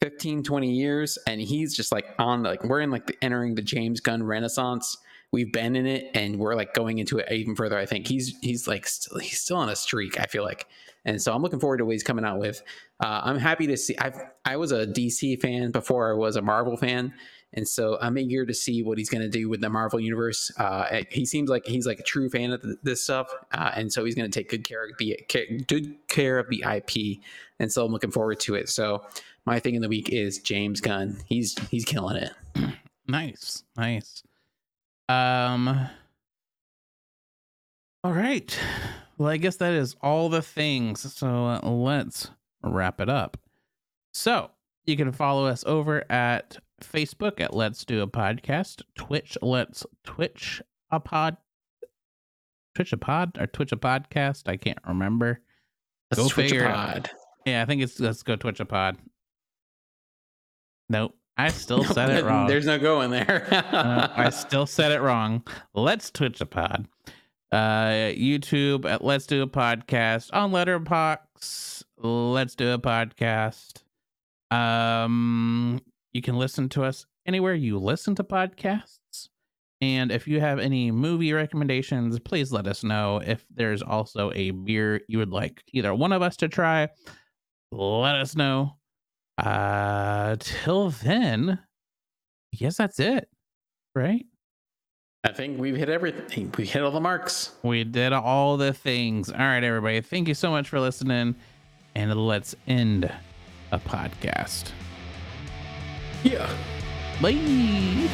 15 20 years and he's just like on like we're in like the, entering the James Gunn renaissance we've been in it and we're like going into it even further i think he's he's like still he's still on a streak i feel like. And so i'm looking forward to what he's coming out with. Uh, i'm happy to see i i was a dc fan before i was a marvel fan. And so i'm eager to see what he's going to do with the marvel universe. Uh, he seems like he's like a true fan of th- this stuff. Uh, and so he's going to take good care of the good care of the ip and so i'm looking forward to it. So my thing in the week is james gunn. He's he's killing it. Nice, nice. Um. All right. Well, I guess that is all the things. So uh, let's wrap it up. So you can follow us over at Facebook at Let's Do a Podcast, Twitch Let's Twitch a Pod, Twitch a Pod or Twitch a Podcast. I can't remember. Let's Go switch a pod. Yeah, I think it's Let's Go Twitch a Pod. Nope, I still said it wrong. There's no going there. Uh, I still said it wrong. Let's Twitch a pod. Uh, YouTube at Let's Do a Podcast on Letterboxd. Let's Do a Podcast. Um, you can listen to us anywhere you listen to podcasts. And if you have any movie recommendations, please let us know. If there's also a beer you would like either one of us to try, let us know. Uh, till then, I guess that's it, right? I think we've hit everything. We hit all the marks. We did all the things. All right, everybody. Thank you so much for listening. And let's end a podcast. Yeah. Bye.